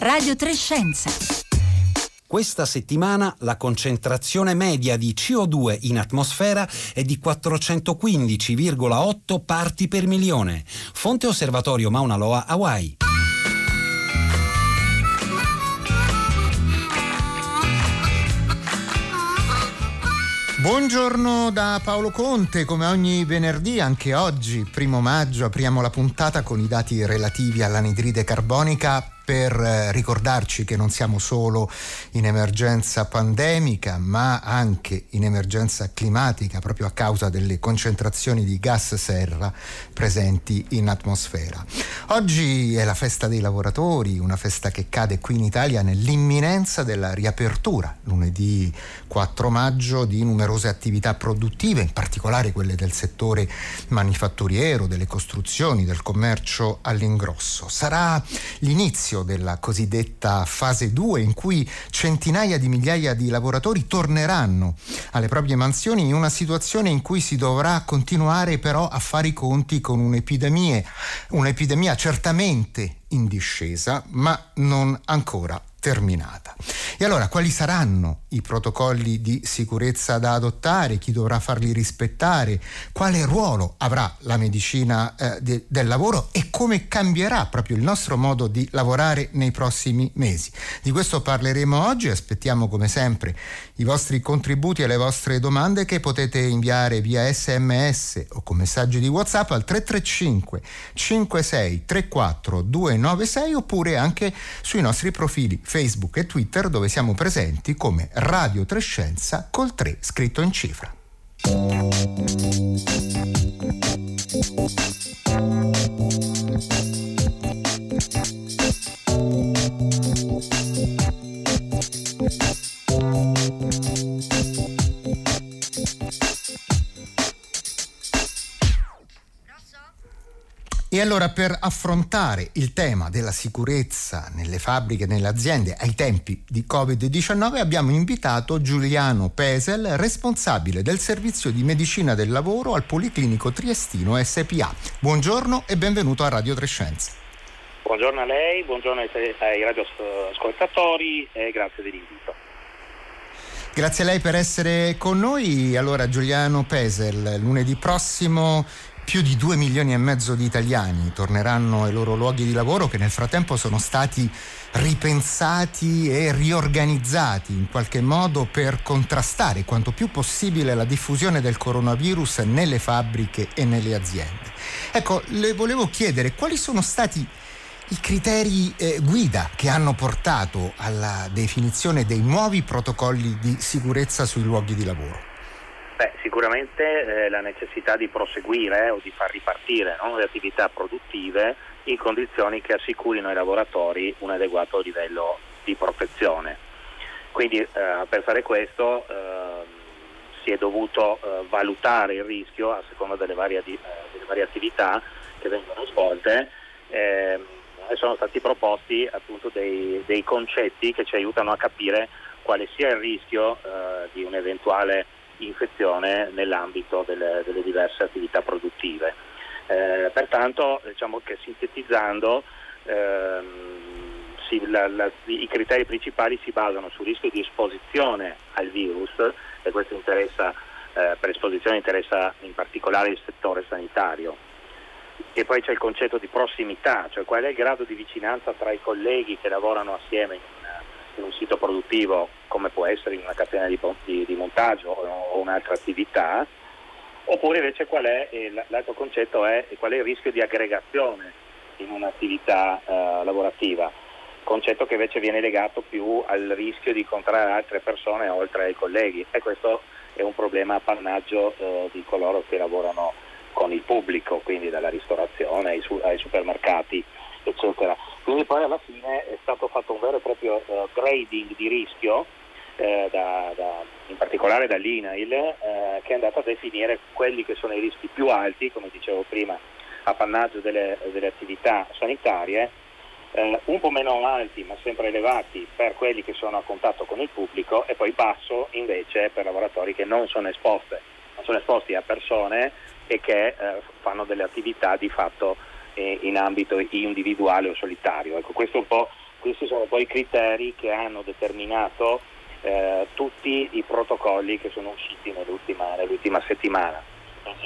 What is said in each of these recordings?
Radio Trescenza. Questa settimana la concentrazione media di CO2 in atmosfera è di 415,8 parti per milione. Fonte Osservatorio Mauna Loa, Hawaii. Buongiorno da Paolo Conte, come ogni venerdì, anche oggi, primo maggio, apriamo la puntata con i dati relativi all'anidride carbonica per eh, ricordarci che non siamo solo in emergenza pandemica, ma anche in emergenza climatica, proprio a causa delle concentrazioni di gas serra presenti in atmosfera. Oggi è la festa dei lavoratori, una festa che cade qui in Italia nell'imminenza della riapertura, lunedì 4 maggio, di numerose attività produttive, in particolare quelle del settore manifatturiero, delle costruzioni, del commercio all'ingrosso. Sarà l'inizio inizio della cosiddetta fase 2 in cui centinaia di migliaia di lavoratori torneranno alle proprie mansioni in una situazione in cui si dovrà continuare però a fare i conti con un'epidemia, un'epidemia certamente in discesa ma non ancora terminata. E allora quali saranno i protocolli di sicurezza da adottare? Chi dovrà farli rispettare? Quale ruolo avrà la medicina eh, de- del lavoro e come cambierà proprio il nostro modo di lavorare nei prossimi mesi? Di questo parleremo oggi, aspettiamo come sempre i vostri contributi e le vostre domande che potete inviare via sms o con messaggi di WhatsApp al 335 56 34 296 oppure anche sui nostri profili Facebook e Twitter dove siamo presenti come Radio Trescenza col 3 scritto in cifra. E allora per affrontare il tema della sicurezza nelle fabbriche e nelle aziende ai tempi di Covid-19 abbiamo invitato Giuliano Pesel, responsabile del servizio di medicina del lavoro al Policlinico Triestino SPA. Buongiorno e benvenuto a Radio Trescenza. Buongiorno a lei, buongiorno ai radioascoltatori e grazie dell'invito. Grazie a lei per essere con noi. Allora Giuliano Pesel, lunedì prossimo più di 2 milioni e mezzo di italiani torneranno ai loro luoghi di lavoro che nel frattempo sono stati ripensati e riorganizzati in qualche modo per contrastare quanto più possibile la diffusione del coronavirus nelle fabbriche e nelle aziende. Ecco, le volevo chiedere quali sono stati i criteri eh, guida che hanno portato alla definizione dei nuovi protocolli di sicurezza sui luoghi di lavoro. Beh, sicuramente eh, la necessità di proseguire eh, o di far ripartire no, le attività produttive in condizioni che assicurino ai lavoratori un adeguato livello di protezione. Quindi eh, per fare questo ehm, si è dovuto eh, valutare il rischio a seconda delle varie, eh, delle varie attività che vengono svolte ehm, e sono stati proposti appunto dei, dei, concetti che ci aiutano a capire quale sia il rischio eh, di un eventuale infezione nell'ambito delle, delle diverse attività produttive. Eh, pertanto diciamo che sintetizzando ehm, si, la, la, i criteri principali si basano sul rischio di esposizione al virus e questo interessa, eh, per esposizione interessa in particolare il settore sanitario. E poi c'è il concetto di prossimità, cioè qual è il grado di vicinanza tra i colleghi che lavorano assieme in un sito produttivo come può essere in una catena di, di, di montaggio o un'altra attività, oppure invece qual è, l'altro concetto è qual è il rischio di aggregazione in un'attività eh, lavorativa, concetto che invece viene legato più al rischio di incontrare altre persone oltre ai colleghi e questo è un problema appannaggio eh, di coloro che lavorano con il pubblico, quindi dalla ristorazione ai, su- ai supermercati eccetera. Quindi poi alla fine è stato fatto un vero e proprio uh, grading di rischio, eh, da, da, in particolare dall'INAIL, eh, che è andato a definire quelli che sono i rischi più alti, come dicevo prima, appannaggio delle, delle attività sanitarie, eh, un po' meno alti ma sempre elevati per quelli che sono a contatto con il pubblico e poi basso invece per lavoratori che non sono esposti, non sono esposti a persone e che eh, fanno delle attività di fatto in ambito individuale o solitario. Ecco, questo è un po' Questi sono poi i criteri che hanno determinato eh, tutti i protocolli che sono usciti nell'ultima, nell'ultima settimana.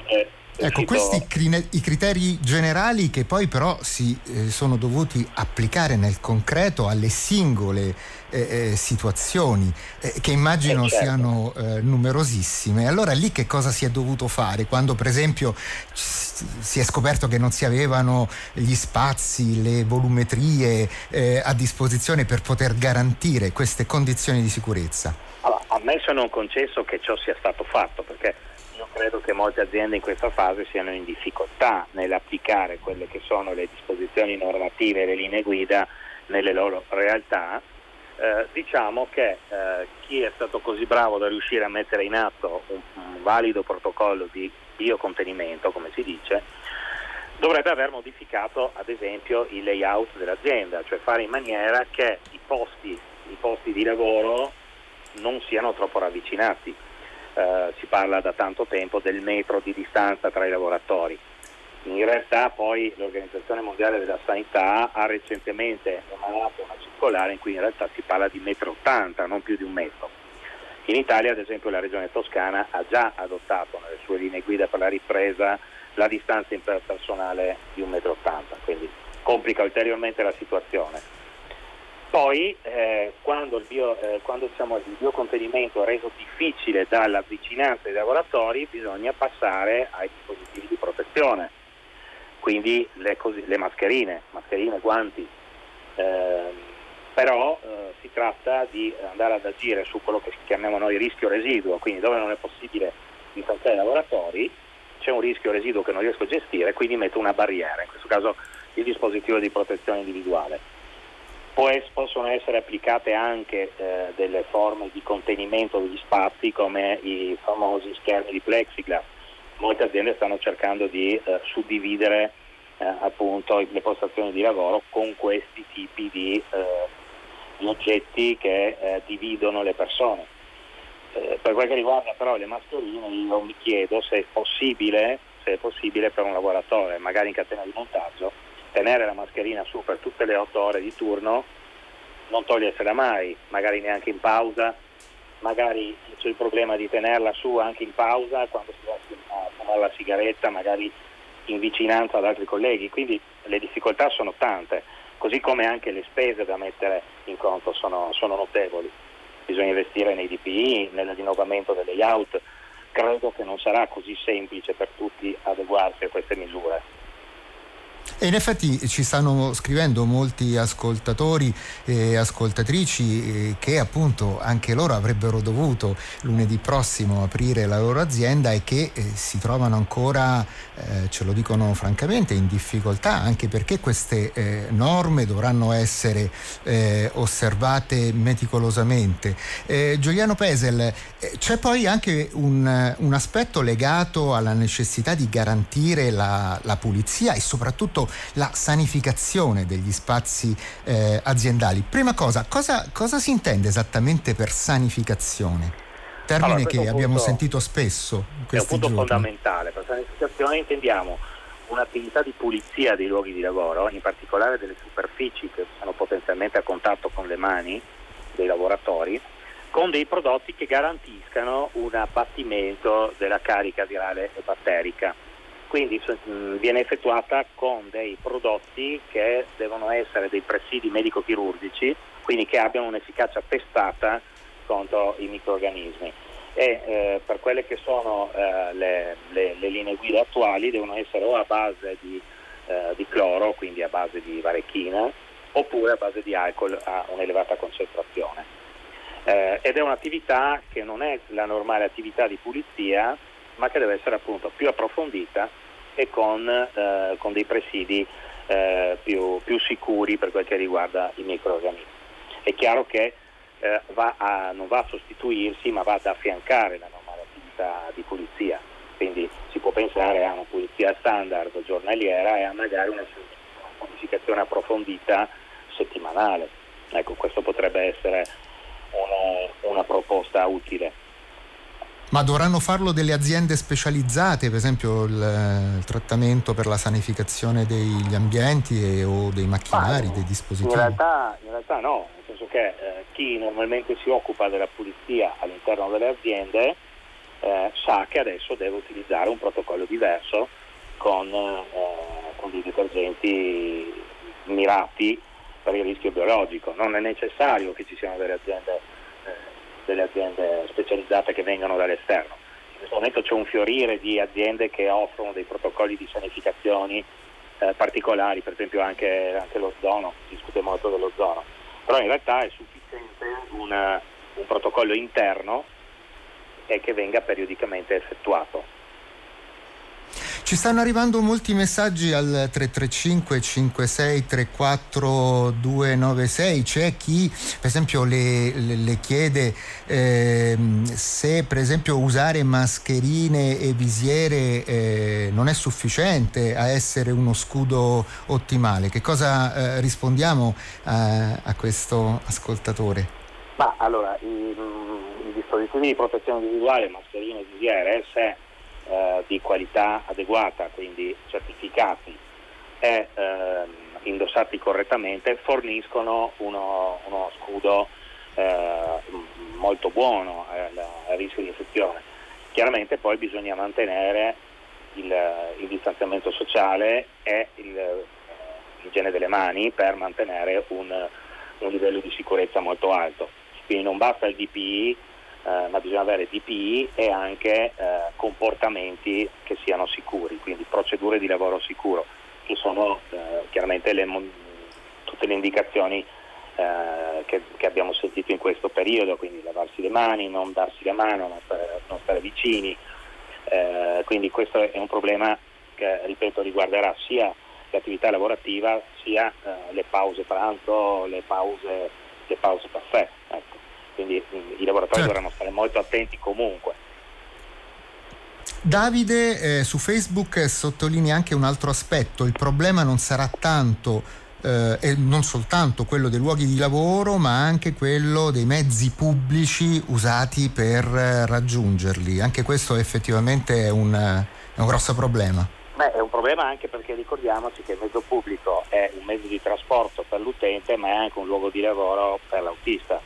Eh, ecco, questi i criteri generali che poi però si eh, sono dovuti applicare nel concreto alle singole eh, eh situazioni, eh, che immagino eh, certo. siano eh, numerosissime. Allora lì che cosa si è dovuto fare? Quando per esempio si è scoperto che non si avevano gli spazi, le volumetrie a disposizione per poter garantire queste condizioni di sicurezza? Allora, a me sono concesso che ciò sia stato fatto, perché io credo che molte aziende in questa fase siano in difficoltà nell'applicare quelle che sono le disposizioni normative e le linee guida nelle loro realtà. Eh, diciamo che eh, chi è stato così bravo da riuscire a mettere in atto un, un valido protocollo di biocontenimento, come si dice, dovrebbe aver modificato ad esempio il layout dell'azienda, cioè fare in maniera che i posti, i posti di lavoro non siano troppo ravvicinati eh, si parla da tanto tempo del metro di distanza tra i lavoratori. In realtà poi l'Organizzazione Mondiale della Sanità ha recentemente emanato una circolare in cui in realtà si parla di metro 80, non più di un metro. In Italia ad esempio la Regione Toscana ha già adottato nelle sue linee guida per la ripresa la distanza interpersonale di un metro 80, quindi complica ulteriormente la situazione. Poi eh, quando, il, bio, eh, quando diciamo, il biocontenimento è reso difficile dalla vicinanza dei lavoratori bisogna passare ai dispositivi di protezione, quindi le, così, le mascherine, mascherine, guanti. Eh, però eh, si tratta di andare ad agire su quello che chiamiamo noi rischio residuo, quindi dove non è possibile distanziare i lavoratori c'è un rischio residuo che non riesco a gestire, quindi metto una barriera, in questo caso il dispositivo di protezione individuale possono essere applicate anche eh, delle forme di contenimento degli spazi come i famosi schermi di plexiglass. Molte aziende stanno cercando di eh, suddividere eh, appunto le postazioni di lavoro con questi tipi di, eh, oggetti che eh, dividono le persone. Eh, per quel che riguarda però le mascherine io mi chiedo se è possibile, se è possibile per un lavoratore, magari in catena di montaggio, tenere la mascherina su per tutte le otto ore di turno, non togliersela mai, magari neanche in pausa, magari c'è il problema di tenerla su anche in pausa quando si va a fumare la sigaretta, magari in vicinanza ad altri colleghi, quindi le difficoltà sono tante, così come anche le spese da mettere in conto sono, sono notevoli. Bisogna investire nei DPI, nel rinnovamento delle layout, credo che non sarà così semplice per tutti adeguarsi a queste misure. E in effetti ci stanno scrivendo molti ascoltatori e ascoltatrici eh, che appunto anche loro avrebbero dovuto lunedì prossimo aprire la loro azienda e che eh, si trovano ancora, eh, ce lo dicono francamente, in difficoltà anche perché queste norme dovranno essere osservate meticolosamente. Giuliano Pesel, c'è poi anche un, un, aspetto legato alla necessità di garantire la, la pulizia e soprattutto la sanificazione degli spazi eh, aziendali. Prima cosa, cosa, cosa si intende esattamente per sanificazione? Termine allora, che abbiamo sentito spesso. È un punto giorni. fondamentale. Per sanificazione intendiamo un'attività di pulizia dei luoghi di lavoro, in particolare delle superfici che sono potenzialmente a contatto con le mani dei lavoratori, con dei prodotti che garantiscano un abbattimento della carica virale e batterica quindi mm, viene effettuata con dei prodotti che devono essere dei presidi medico-chirurgici, quindi che abbiano un'efficacia testata contro i microorganismi. E eh, per quelle che sono eh, le, le, le, linee guida attuali devono essere o a base di, eh, di cloro, quindi a base di varechina, oppure a base di alcol a un'elevata concentrazione. Eh, ed è un'attività che non è la normale attività di pulizia, ma che deve essere appunto più approfondita e con, eh, con dei presidi eh, più, più, sicuri per quel che riguarda i microorganismi. È chiaro che eh, va a, non va a sostituirsi ma va ad affiancare la normale attività di pulizia, quindi si può pensare a una pulizia standard giornaliera e a magari una modificazione approfondita settimanale. Ecco, questo potrebbe essere una, una proposta utile. Ma dovranno farlo delle aziende specializzate, per esempio il, eh, il trattamento per la sanificazione degli ambienti e, o dei macchinari, Ma, dei dispositivi? In realtà, in realtà, no, nel senso che eh, chi normalmente si occupa della pulizia all'interno delle aziende eh, sa che adesso deve utilizzare un protocollo diverso con, eh, con dei detergenti mirati per il rischio biologico. Non è necessario che ci siano delle aziende delle aziende specializzate che vengono dall'esterno. In questo momento c'è un fiorire di aziende che offrono dei protocolli di sanificazioni eh, particolari, per esempio anche, anche l'ozono, si discute molto dell'ozono, però in realtà è sufficiente una, un protocollo interno e che venga periodicamente effettuato. Ci stanno arrivando molti messaggi al 335 56 34 296. C'è chi, per esempio, le, le, le chiede eh, se, per esempio, usare mascherine e visiere eh, non è sufficiente a essere uno scudo ottimale. Che cosa eh, rispondiamo a, questo ascoltatore? Ma allora, i, i dispositivi di protezione individuale, mascherine e visiere, se eh, di qualità adeguata, quindi certificati e eh, indossati correttamente, forniscono uno, uno scudo eh, molto buono al rischio di infezione. Chiaramente poi bisogna mantenere il, il distanziamento sociale e eh, l'igiene delle mani per mantenere un, un livello di sicurezza molto alto. Quindi non basta il DPI eh, ma bisogna avere DPI e anche eh, comportamenti che siano sicuri, quindi procedure di lavoro sicuro, che sono eh, chiaramente le, tutte le indicazioni eh, che, che, abbiamo sentito in questo periodo, quindi lavarsi le mani, non darsi la mano, non stare, non stare vicini, eh, quindi questo è un problema che ripeto riguarderà sia l'attività lavorativa sia le pause pranzo, le pause, le pause caffè. Ecco quindi i lavoratori certo. dovranno stare molto attenti comunque. Davide eh, su Facebook sottolinea anche un altro aspetto, il problema non sarà tanto eh, e non soltanto quello dei luoghi di lavoro, ma anche quello dei mezzi pubblici usati per eh, raggiungerli. Anche questo effettivamente è un, è un grosso problema. Beh, è un problema anche perché ricordiamoci che il mezzo pubblico è un mezzo di trasporto per l'utente, ma è anche un luogo di lavoro per l'autista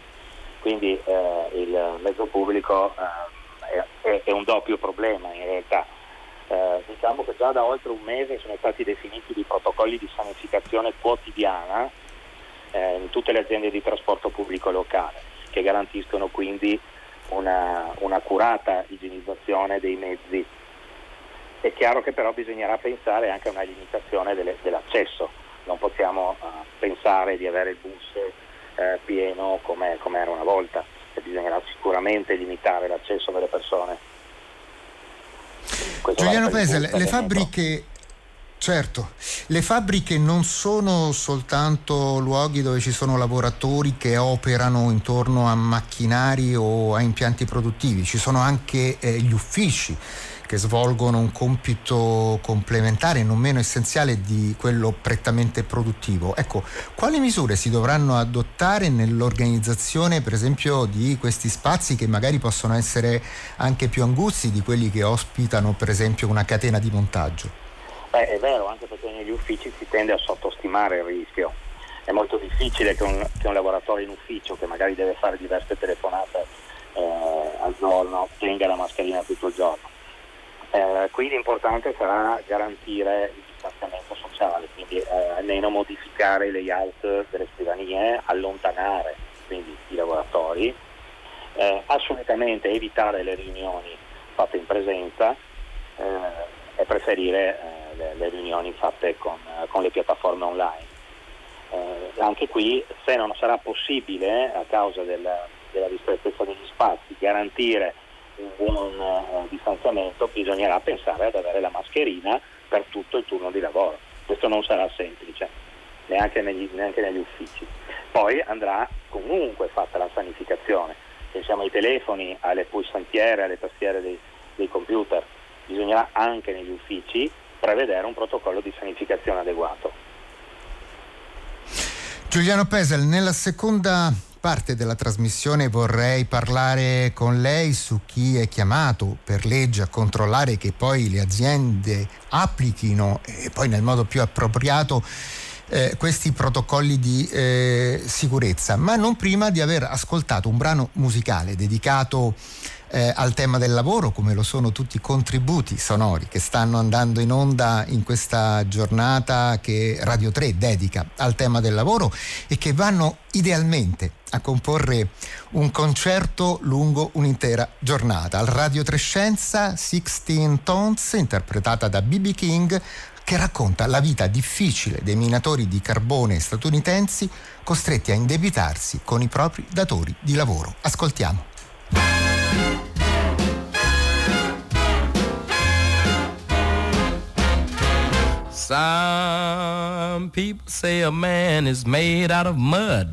quindi eh, il mezzo pubblico eh, è, è, un doppio problema in realtà. Eh, diciamo che già da oltre un mese sono stati definiti dei protocolli di sanificazione quotidiana eh, in tutte le aziende di trasporto pubblico locale che garantiscono quindi una, un'accurata igienizzazione dei mezzi. È chiaro che però bisognerà pensare anche a una limitazione delle, dell'accesso, non possiamo uh, pensare di avere il bus eh, pieno come, come, era una volta e bisognerà sicuramente limitare l'accesso delle persone. Questo Giuliano Pese, le, le fabbriche... Certo, le fabbriche non sono soltanto luoghi dove ci sono lavoratori che operano intorno a macchinari o a impianti produttivi, ci sono anche eh, gli uffici che svolgono un compito complementare non meno essenziale di quello prettamente produttivo. Ecco, quali misure si dovranno adottare nell'organizzazione per esempio di questi spazi che magari possono essere anche più angusti di quelli che ospitano per esempio una catena di montaggio? Beh, è vero, anche perché negli uffici si tende a sottostimare il rischio. È molto difficile che un, che un lavoratore in ufficio che magari deve fare diverse telefonate eh, al giorno tenga la mascherina eh, qui l'importante sarà garantire il distanziamento sociale, quindi eh, almeno modificare i layout delle scrivanie, allontanare quindi i lavoratori, eh, assolutamente evitare le riunioni fatte in presenza eh, e preferire eh, le, le, riunioni fatte con, con le piattaforme online. Eh, anche qui se non sarà possibile a causa della, della ristrettezza degli spazi garantire un buon uh, distanziamento bisognerà pensare ad avere la mascherina per tutto il turno di lavoro. Questo non sarà semplice, neanche negli, neanche negli uffici. Poi andrà comunque fatta la sanificazione. Pensiamo ai telefoni, alle pulsantiere, alle tastiere dei, dei computer. Bisognerà anche negli uffici prevedere un protocollo di sanificazione adeguato. Giuliano Pesel, nella seconda parte della trasmissione vorrei parlare con lei su chi è chiamato per legge a controllare che poi le aziende applichino e poi nel modo più appropriato eh, questi protocolli di eh, sicurezza, ma non prima di aver ascoltato un brano musicale dedicato eh, al tema del lavoro, come lo sono tutti i contributi sonori che stanno andando in onda in questa giornata che Radio 3 dedica al tema del lavoro e che vanno idealmente a comporre un concerto lungo un'intera giornata. Al Radio 3 Scienza 16 Tones, interpretata da BB King, che racconta la vita difficile dei minatori di carbone statunitensi costretti a indebitarsi con i propri datori di lavoro. Ascoltiamo. Some people say a man is made out of mud.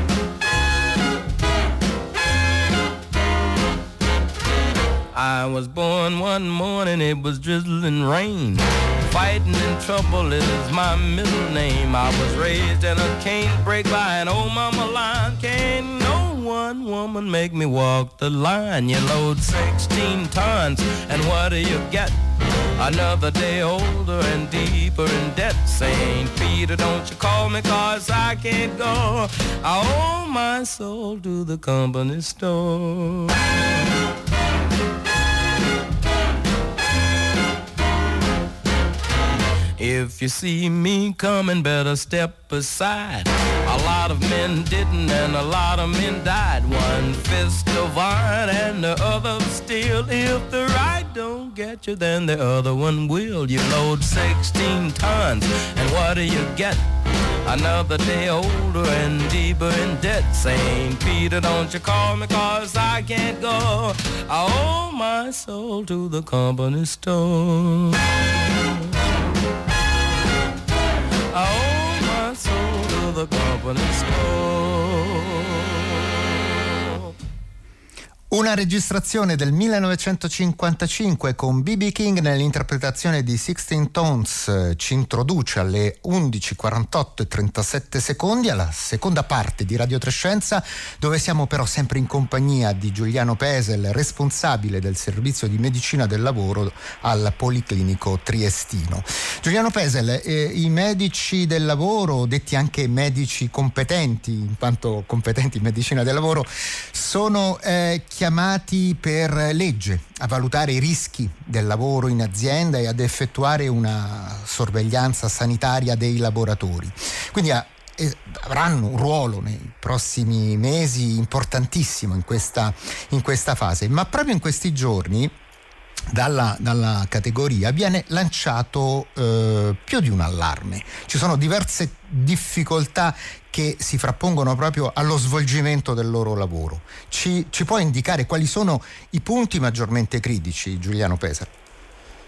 I was born one morning, it was drizzling rain. Fighting in trouble is my middle name. I was raised in a cane break by an old mama line. Can't no one woman make me walk the line. You load 16 tons, and what do you get? Another day older and deeper in debt. St. Peter, don't you call me cause I can't go. I owe my soul to the company store. If you see me coming, better step aside. A lot of men didn't and a lot of men died. One fist of iron and the other steel. If the right don't get you, then the other one will. You load 16 tons, and what do you get? Another day older and deeper in debt. St. Peter, don't you call me cause I can't go. I owe my soul to the company store. the goblin school. Una registrazione del 1955 con B.B. King nell'interpretazione di Sixteen Tones eh, ci introduce alle 11.48 e 37 secondi alla seconda parte di Radio Trescenza dove siamo però sempre in compagnia di Giuliano Pesel, responsabile del servizio di medicina del lavoro al Policlinico Triestino. Giuliano Pesel, eh, i medici del lavoro, detti anche medici competenti, in quanto competenti in medicina del lavoro, sono eh, chiamati per legge a valutare i rischi del lavoro in azienda e ad effettuare una sorveglianza sanitaria dei lavoratori. Quindi eh, avranno un ruolo nei prossimi mesi importantissimo in questa, in questa fase, ma proprio in questi giorni dalla, dalla, categoria viene lanciato eh, più di un allarme. Ci sono diverse difficoltà che si frappongono proprio allo svolgimento del loro lavoro. Ci, ci può indicare quali sono i punti maggiormente critici, Giuliano Pesar?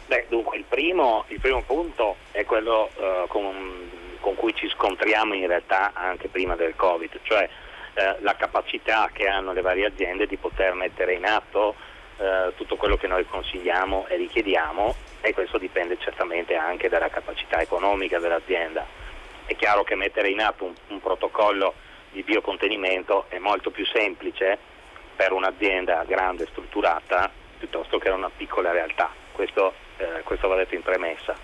Beh, dunque, il primo, il primo punto è quello uh, con, con, cui ci scontriamo in realtà anche prima del Covid, cioè uh, la capacità che hanno le varie aziende di poter mettere in atto uh, tutto quello che noi consigliamo e richiediamo e questo dipende certamente anche dalla capacità economica dell'azienda è chiaro che mettere in atto un, un protocollo di biocontenimento è molto più semplice per un'azienda grande e strutturata piuttosto che una piccola realtà. Questo, eh, questo va detto in premessa.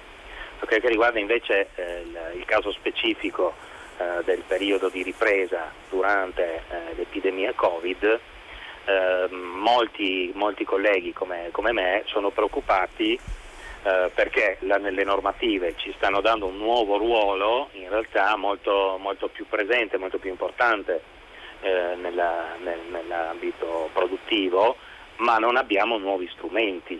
Per quel che riguarda invece eh, il, il, caso specifico eh, del periodo di ripresa durante eh, l'epidemia Covid, eh, molti, molti, colleghi come, come, me sono preoccupati eh, perché la, nelle normative ci stanno dando un nuovo ruolo in realtà molto, molto più presente, molto più importante eh, nella, nel, nell'ambito produttivo, ma non abbiamo nuovi strumenti,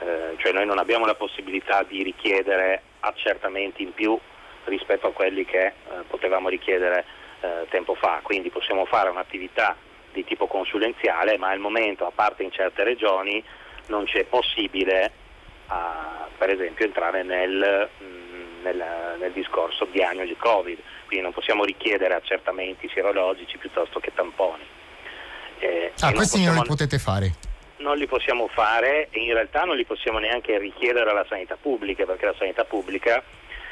eh, cioè noi non abbiamo la possibilità di richiedere accertamenti in più rispetto a quelli che eh, potevamo richiedere eh, tempo fa, quindi possiamo fare un'attività di tipo consulenziale, ma al momento, a parte in certe regioni, non c'è possibile a, per esempio entrare nel, mh, nel, nel discorso diagnosi Covid, quindi non possiamo richiedere accertamenti sierologici piuttosto che tamponi. Eh, ah, questi non, possiamo, non li potete fare? Non li possiamo fare e in realtà non li possiamo neanche richiedere alla sanità pubblica perché la sanità pubblica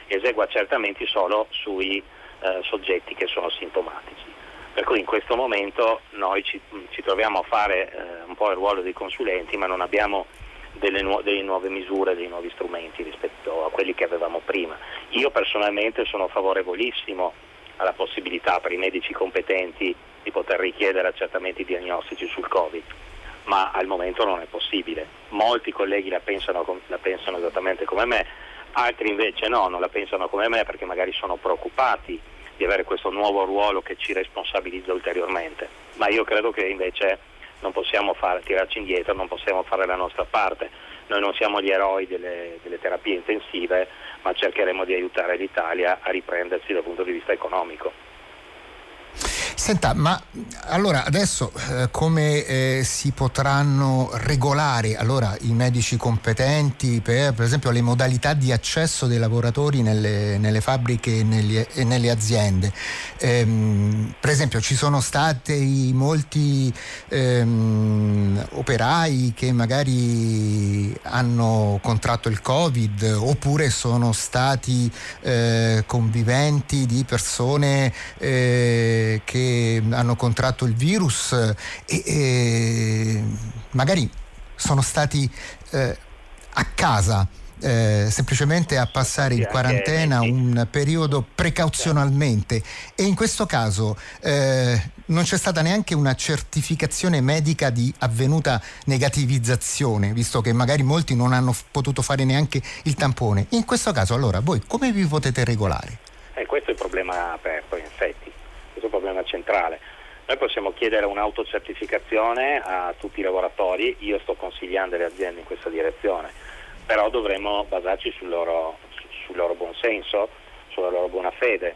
esegue accertamenti solo sui eh, soggetti che sono sintomatici. Per cui in questo momento noi ci, ci troviamo a fare eh, un po' il ruolo dei consulenti ma non abbiamo delle, nu- delle, nuove misure, dei nuovi strumenti rispetto a quelli che avevamo prima. Io personalmente sono favorevolissimo alla possibilità per i medici competenti di poter richiedere accertamenti diagnostici sul Covid, ma al momento non è possibile. Molti colleghi la pensano, la pensano esattamente come me, altri invece no, non la pensano come me perché magari sono preoccupati di avere questo nuovo ruolo che ci responsabilizza ulteriormente, ma io credo che invece non possiamo fare, tirarci indietro, non possiamo fare la nostra parte. Noi non siamo gli eroi delle, delle terapie intensive, ma cercheremo di aiutare l'Italia a riprendersi dal punto di vista economico. Senta, ma allora adesso eh, come eh, si potranno regolare allora, i medici competenti per, per esempio le modalità di accesso dei lavoratori nelle, nelle fabbriche e, negli, e, nelle aziende? Ehm, per esempio ci sono stati molti ehm, operai che magari hanno contratto il Covid oppure sono stati eh, conviventi di persone eh, che hanno contratto il virus e, e magari sono stati eh, a casa. Eh, semplicemente a passare in quarantena un periodo precauzionalmente e in questo caso eh, non c'è stata neanche una certificazione medica di avvenuta negativizzazione, visto che magari molti non hanno potuto fare neanche il tampone. In questo caso allora voi come vi potete regolare? Eh, questo è il problema aperto in problema centrale. Noi possiamo chiedere un'autocertificazione a tutti i lavoratori, io sto consigliando le aziende in questa direzione, però dovremmo basarci sul loro, sul loro buon senso, sulla loro buona fede,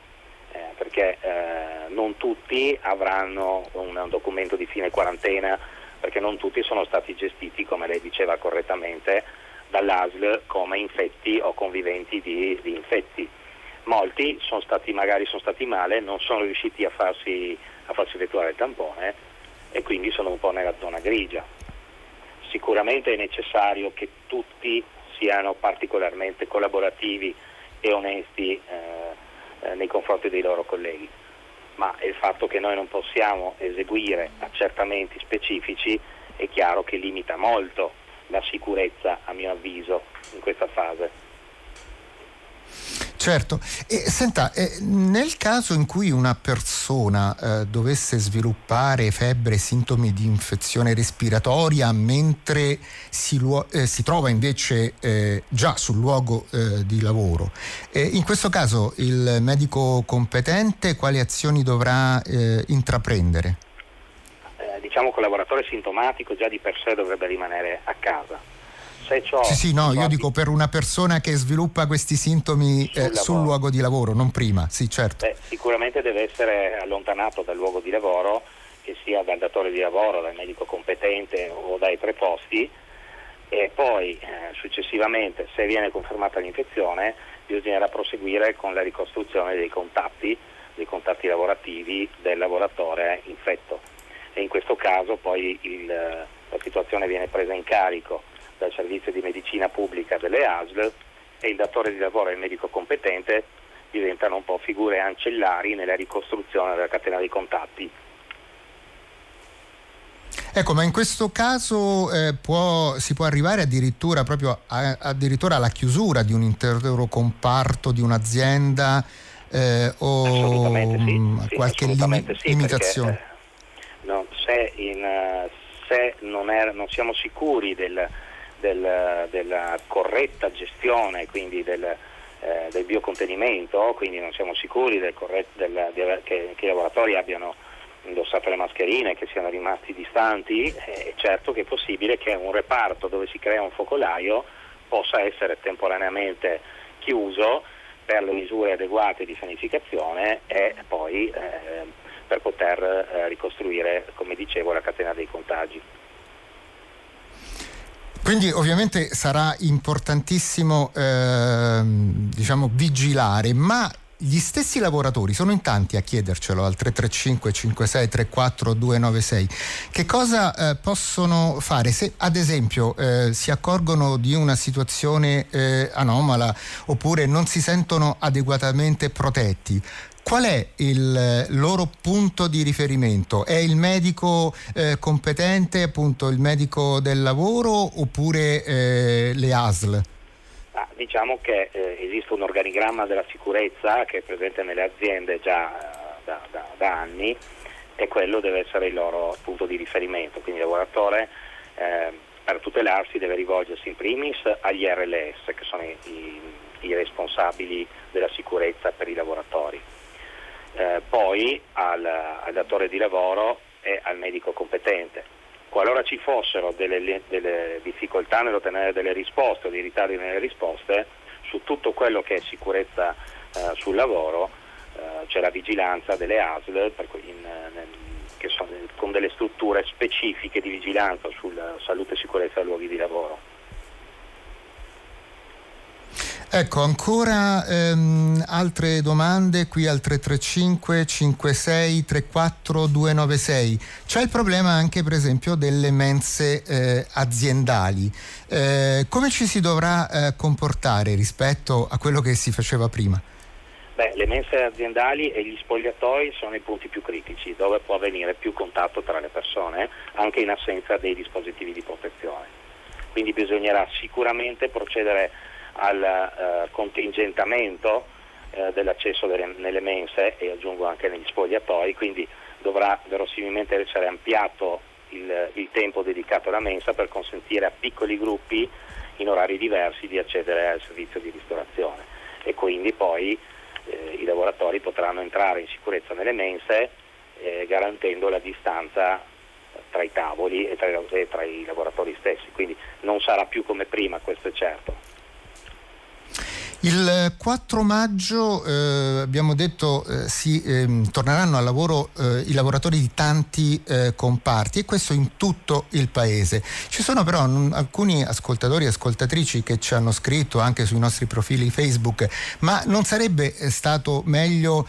eh, perché eh, non tutti avranno un, un, documento di fine quarantena, perché non tutti sono stati gestiti, come lei diceva correttamente, dall'ASL come infetti o conviventi di, di infetti molti sono stati, magari sono stati male, non sono riusciti a farsi, a farsi effettuare il tampone e quindi sono un po' nella zona grigia. Sicuramente è necessario che tutti siano particolarmente collaborativi e onesti eh, eh, nei confronti dei loro colleghi, ma il fatto che noi non possiamo eseguire accertamenti specifici è chiaro che limita molto la sicurezza, a mio avviso, in questa fase. Certo, e senta, eh, nel caso in cui una persona eh, dovesse sviluppare febbre, sintomi di infezione respiratoria mentre si, luo- eh, si trova invece eh, già sul luogo eh, di lavoro, eh, in questo caso il medico competente quali azioni dovrà intraprendere? diciamo che il lavoratore sintomatico già di per sé dovrebbe rimanere a casa se ciò sì, sì, no, io dico per una persona che sviluppa questi sintomi sul, eh, sul luogo di lavoro, non prima, sì, certo. Beh, sicuramente deve essere allontanato dal luogo di lavoro, che sia dal datore di lavoro, dal medico competente o dai preposti e poi eh, successivamente, se viene confermata l'infezione, bisognerà proseguire con la ricostruzione dei contatti, dei contatti lavorativi del lavoratore infetto. E in questo caso poi il, la situazione viene presa in carico dal servizio di medicina pubblica delle ASL e il datore di lavoro e il medico competente diventano un po' figure ancellari nella ricostruzione della catena dei contatti. Ecco, ma in questo caso eh, può, si può arrivare addirittura, proprio a, addirittura alla chiusura di un intero comparto, di un'azienda eh, o sì, mm, sì, qualche lim- sì, limitazione? Perché, eh, no, se, in, se non, è, non, siamo sicuri del, del, della corretta gestione, quindi del, eh, del, biocontenimento, quindi non siamo sicuri del corretto, del, che, che i lavoratori abbiano indossato le mascherine, che siano rimasti distanti, è certo che è possibile che un reparto dove si crea un focolaio possa essere temporaneamente chiuso per le misure adeguate di sanificazione e poi eh, per poter eh, ricostruire, come dicevo, la catena dei contagi. Quindi ovviamente sarà importantissimo eh, diciamo, vigilare, ma gli stessi lavoratori sono in tanti a chiedercelo al 335 56 34 296 che cosa eh, possono fare? Se ad esempio eh, si accorgono di una situazione eh, anomala oppure non si sentono adeguatamente protetti Qual è il eh, loro punto di riferimento? È il medico eh, competente, appunto il medico del lavoro oppure eh, le ASL? Ah, diciamo che eh, esiste un organigramma della sicurezza che è presente nelle aziende già eh, da, da, da, anni e quello deve essere il loro punto di riferimento, quindi il lavoratore eh, per tutelarsi deve rivolgersi in primis agli RLS che sono i, i, i responsabili della sicurezza per i lavoratori eh, poi al, al, datore di lavoro e al medico competente. Qualora ci fossero delle, delle difficoltà nell'ottenere delle risposte o dei ritardi nelle risposte, su tutto quello che è sicurezza eh, sul lavoro eh, c'è la vigilanza delle ASL in, nel, sono, con delle strutture specifiche di vigilanza sulla salute e sicurezza dei luoghi di lavoro. Ecco, ancora ehm, altre domande qui al 335 56 34 296. C'è il problema anche per esempio delle mense eh, aziendali. Eh, come ci si dovrà eh, comportare rispetto a quello che si faceva prima? Beh, le mense aziendali e gli spogliatoi sono i punti più critici dove può avvenire più contatto tra le persone anche in assenza dei dispositivi di protezione. Quindi bisognerà sicuramente procedere al eh, contingentamento eh, dell'accesso delle, nelle mense e aggiungo anche negli spogliatoi, quindi dovrà verosimilmente essere ampliato il, il, tempo dedicato alla mensa per consentire a piccoli gruppi in orari diversi di accedere al servizio di ristorazione e quindi poi eh, i lavoratori potranno entrare in sicurezza nelle mense eh, garantendo la distanza tra i tavoli e tra, e tra i lavoratori stessi, quindi non sarà più come prima, questo è certo. Il 4 maggio eh, abbiamo detto eh, si eh, torneranno al lavoro eh, i lavoratori di tanti eh, comparti e questo in tutto il paese. Ci sono però n- alcuni ascoltatori e ascoltatrici che ci hanno scritto anche sui nostri profili Facebook, ma non sarebbe eh, stato meglio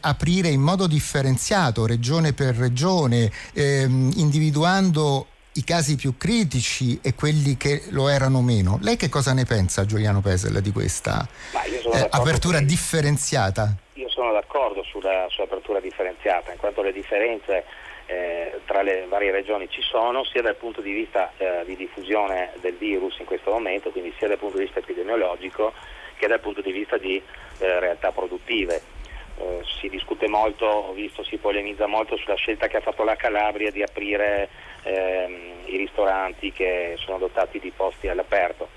aprire in modo differenziato regione per regione, ehm, individuando i casi più critici e quelli che lo erano meno. Lei che cosa ne pensa, Giuliano Pesel, di questa eh, apertura che... differenziata? Io sono d'accordo sulla, sull'apertura differenziata, in quanto le differenze eh, tra le varie regioni ci sono, sia dal punto di vista eh, di diffusione del virus in questo momento, quindi sia dal punto di vista epidemiologico che dal punto di vista di eh, realtà produttive. Eh, si discute molto, ho visto, si polemizza molto sulla scelta che ha fatto la Calabria di aprire ehm, i ristoranti che sono dotati di posti all'aperto.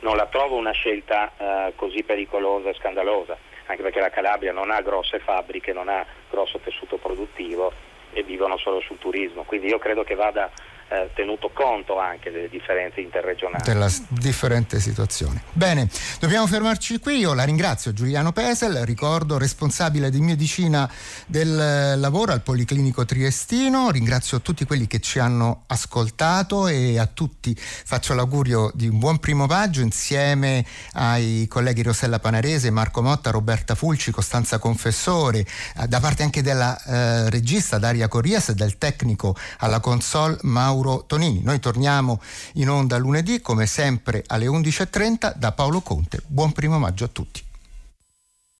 Non la trovo una scelta eh, così pericolosa e scandalosa, anche perché la Calabria non ha grosse fabbriche, non ha grosso tessuto produttivo e vivono solo sul turismo, quindi io credo che vada eh, tenuto conto anche delle differenze interregionali. Della differente situazione. Bene, dobbiamo fermarci qui. Io la ringrazio Giuliano Pesel, ricordo responsabile di medicina del lavoro al Policlinico Triestino. Ringrazio tutti quelli che ci hanno ascoltato e a tutti faccio l'augurio di un buon primo maggio insieme ai colleghi Rossella Panarese, Marco Motta, Roberta Fulci, Costanza Confessore, eh, da parte anche della eh, regista Daria Corrias e del tecnico alla console Mauro Mauro Tonini. Noi torniamo in onda lunedì come sempre alle 11.30 da Paolo Conte. Buon primo maggio a tutti.